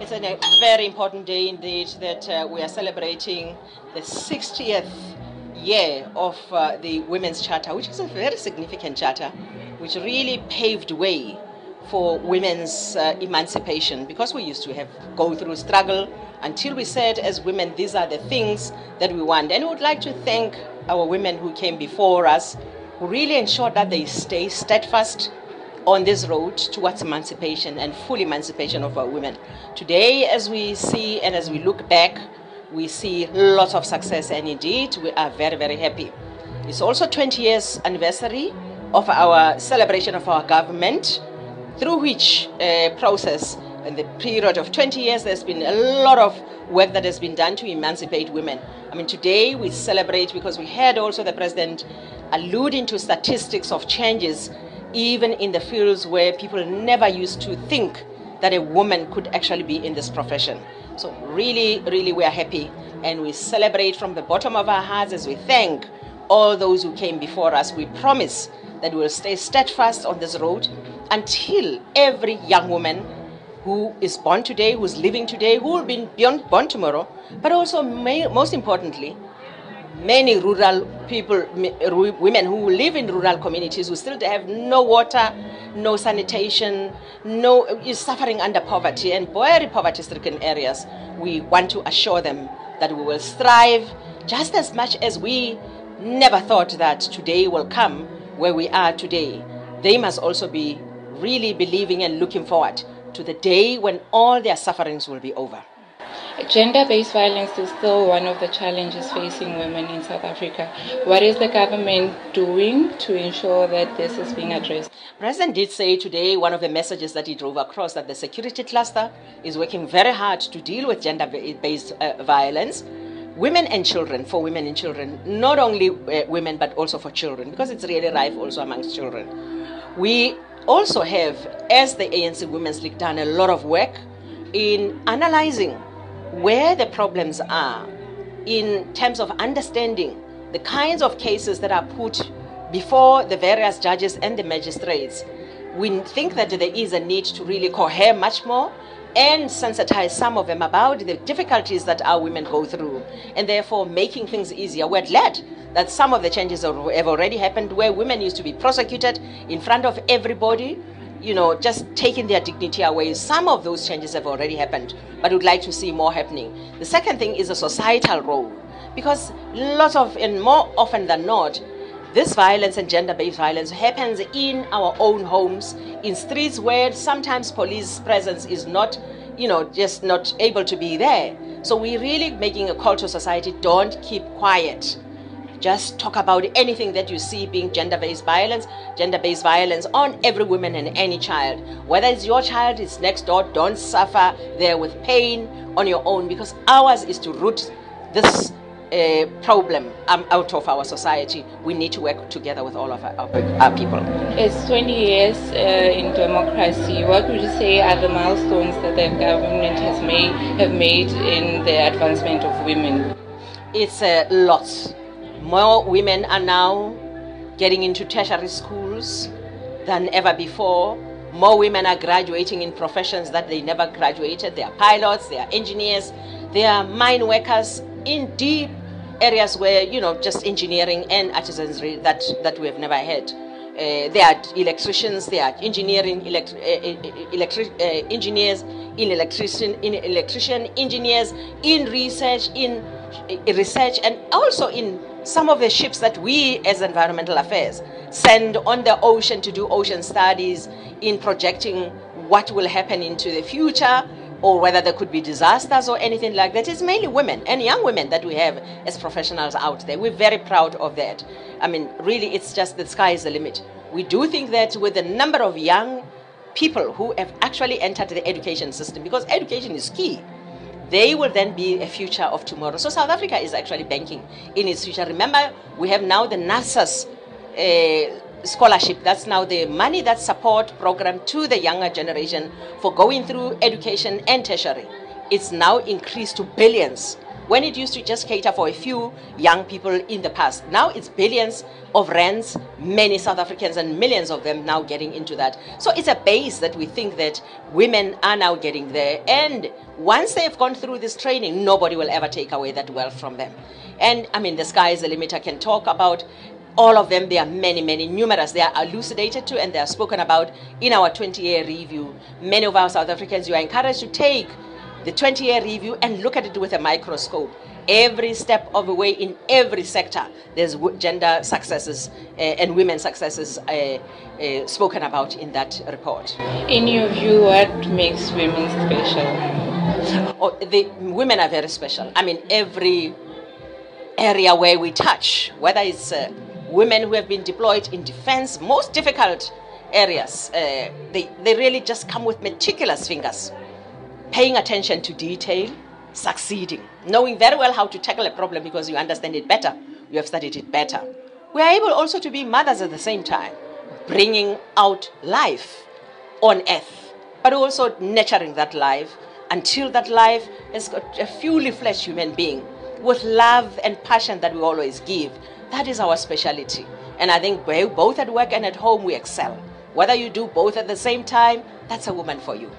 It's a very important day indeed that uh, we are celebrating the 60th year of uh, the Women's Charter, which is a very significant charter, which really paved way for women's uh, emancipation. Because we used to have go through struggle until we said as women these are the things that we want. And we would like to thank our women who came before us who really ensured that they stay steadfast on this road towards emancipation and full emancipation of our women. Today, as we see and as we look back, we see lots of success, and indeed, we are very, very happy. It's also 20 years anniversary of our celebration of our government, through which uh, process, in the period of 20 years, there's been a lot of work that has been done to emancipate women. I mean, today we celebrate because we had also the president alluding to statistics of changes even in the fields where people never used to think that a woman could actually be in this profession. So, really, really, we are happy and we celebrate from the bottom of our hearts as we thank all those who came before us. We promise that we will stay steadfast on this road until every young woman who is born today, who's living today, who will be born tomorrow, but also, may, most importantly, many rural people, women who live in rural communities who still have no water, no sanitation, no is suffering under poverty and very poverty-stricken areas. We want to assure them that we will strive just as much as we never thought that today will come where we are today. They must also be really believing and looking forward to the day when all their sufferings will be over. Gender based violence is still one of the challenges facing women in South Africa. What is the government doing to ensure that this is being addressed? President did say today one of the messages that he drove across that the security cluster is working very hard to deal with gender based uh, violence. Women and children, for women and children, not only uh, women but also for children, because it's really rife also amongst children. We also have, as the ANC Women's League, done a lot of work in analyzing where the problems are in terms of understanding the kinds of cases that are put before the various judges and the magistrates. We think that there is a need to really cohere much more and sensitize some of them about the difficulties that our women go through and therefore making things easier. We're glad that some of the changes have already happened where women used to be prosecuted in front of everybody you know, just taking their dignity away. Some of those changes have already happened, but we'd like to see more happening. The second thing is a societal role, because lots of, and more often than not, this violence and gender based violence happens in our own homes, in streets where sometimes police presence is not, you know, just not able to be there. So we're really making a call to society don't keep quiet just talk about anything that you see being gender based violence, gender based violence on every woman and any child. Whether it's your child, it's next door, don't suffer there with pain on your own because ours is to root this uh, problem um, out of our society. We need to work together with all of our, our, our people. It's 20 years uh, in democracy. What would you say are the milestones that the government has made have made in the advancement of women? It's uh, lots more women are now getting into tertiary schools than ever before. More women are graduating in professions that they never graduated. They are pilots, they are engineers, they are mine workers in deep areas where, you know, just engineering and artisanry that, that we have never had. Uh, they are electricians, they are engineering, elect, uh, uh electric, uh, engineers, in electrician, in electrician engineers, in research, in uh, research, and also in some of the ships that we as environmental affairs send on the ocean to do ocean studies in projecting what will happen into the future or whether there could be disasters or anything like that. It's mainly women and young women that we have as professionals out there. We're very proud of that. I mean, really, it's just the sky is the limit. We do think that with the number of young people who have actually entered the education system, because education is key they will then be a future of tomorrow. So South Africa is actually banking in its future. Remember, we have now the NSFAS uh, scholarship. That's now the money that support program to the younger generation for going through education and tertiary. It's now increased to billions when it used to just cater for a few young people in the past. Now it's billions of rands, many South Africans and millions of them now getting into that. So it's a base that we think that women are now getting there. And once they've gone through this training, nobody will ever take away that wealth from them. And I mean, the sky is the limit. I can talk about all of them. There are many, many, numerous. They are elucidated to and they are spoken about in our 20 year review. Many of our South Africans, you are encouraged to take the 20 year review and look at it with a microscope. Every step of the way in every sector, there's gender successes uh, and women's successes uh, uh, spoken about in that report. In your view, what makes women special? Oh, the women are very special. I mean, every area where we touch, whether it's uh, women who have been deployed in defense, most difficult areas, uh, they, they really just come with meticulous fingers paying attention to detail, succeeding, knowing very well how to tackle a problem because you understand it better, you have studied it better. We are able also to be mothers at the same time, bringing out life on earth, but also nurturing that life until that life got a fully fleshed human being with love and passion that we always give. That is our specialty. And I think both at work and at home we excel. Whether you do both at the same time, that's a woman for you.